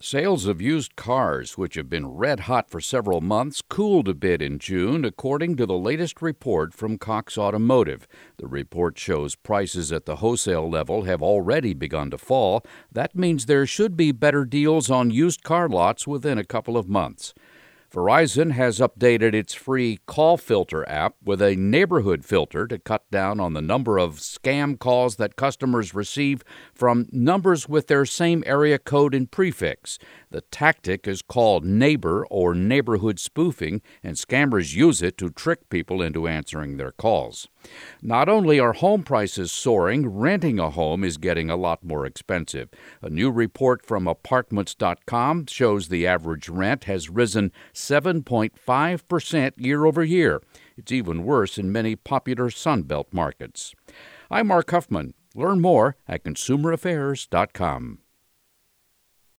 Sales of used cars, which have been red hot for several months, cooled a bit in June, according to the latest report from Cox Automotive. The report shows prices at the wholesale level have already begun to fall. That means there should be better deals on used car lots within a couple of months. Verizon has updated its free call filter app with a neighborhood filter to cut down on the number of scam calls that customers receive from numbers with their same area code and prefix. The tactic is called neighbor or neighborhood spoofing, and scammers use it to trick people into answering their calls. Not only are home prices soaring, renting a home is getting a lot more expensive. A new report from Apartments.com shows the average rent has risen 7.5% year over year. It's even worse in many popular Sunbelt markets. I'm Mark Huffman. Learn more at consumeraffairs.com.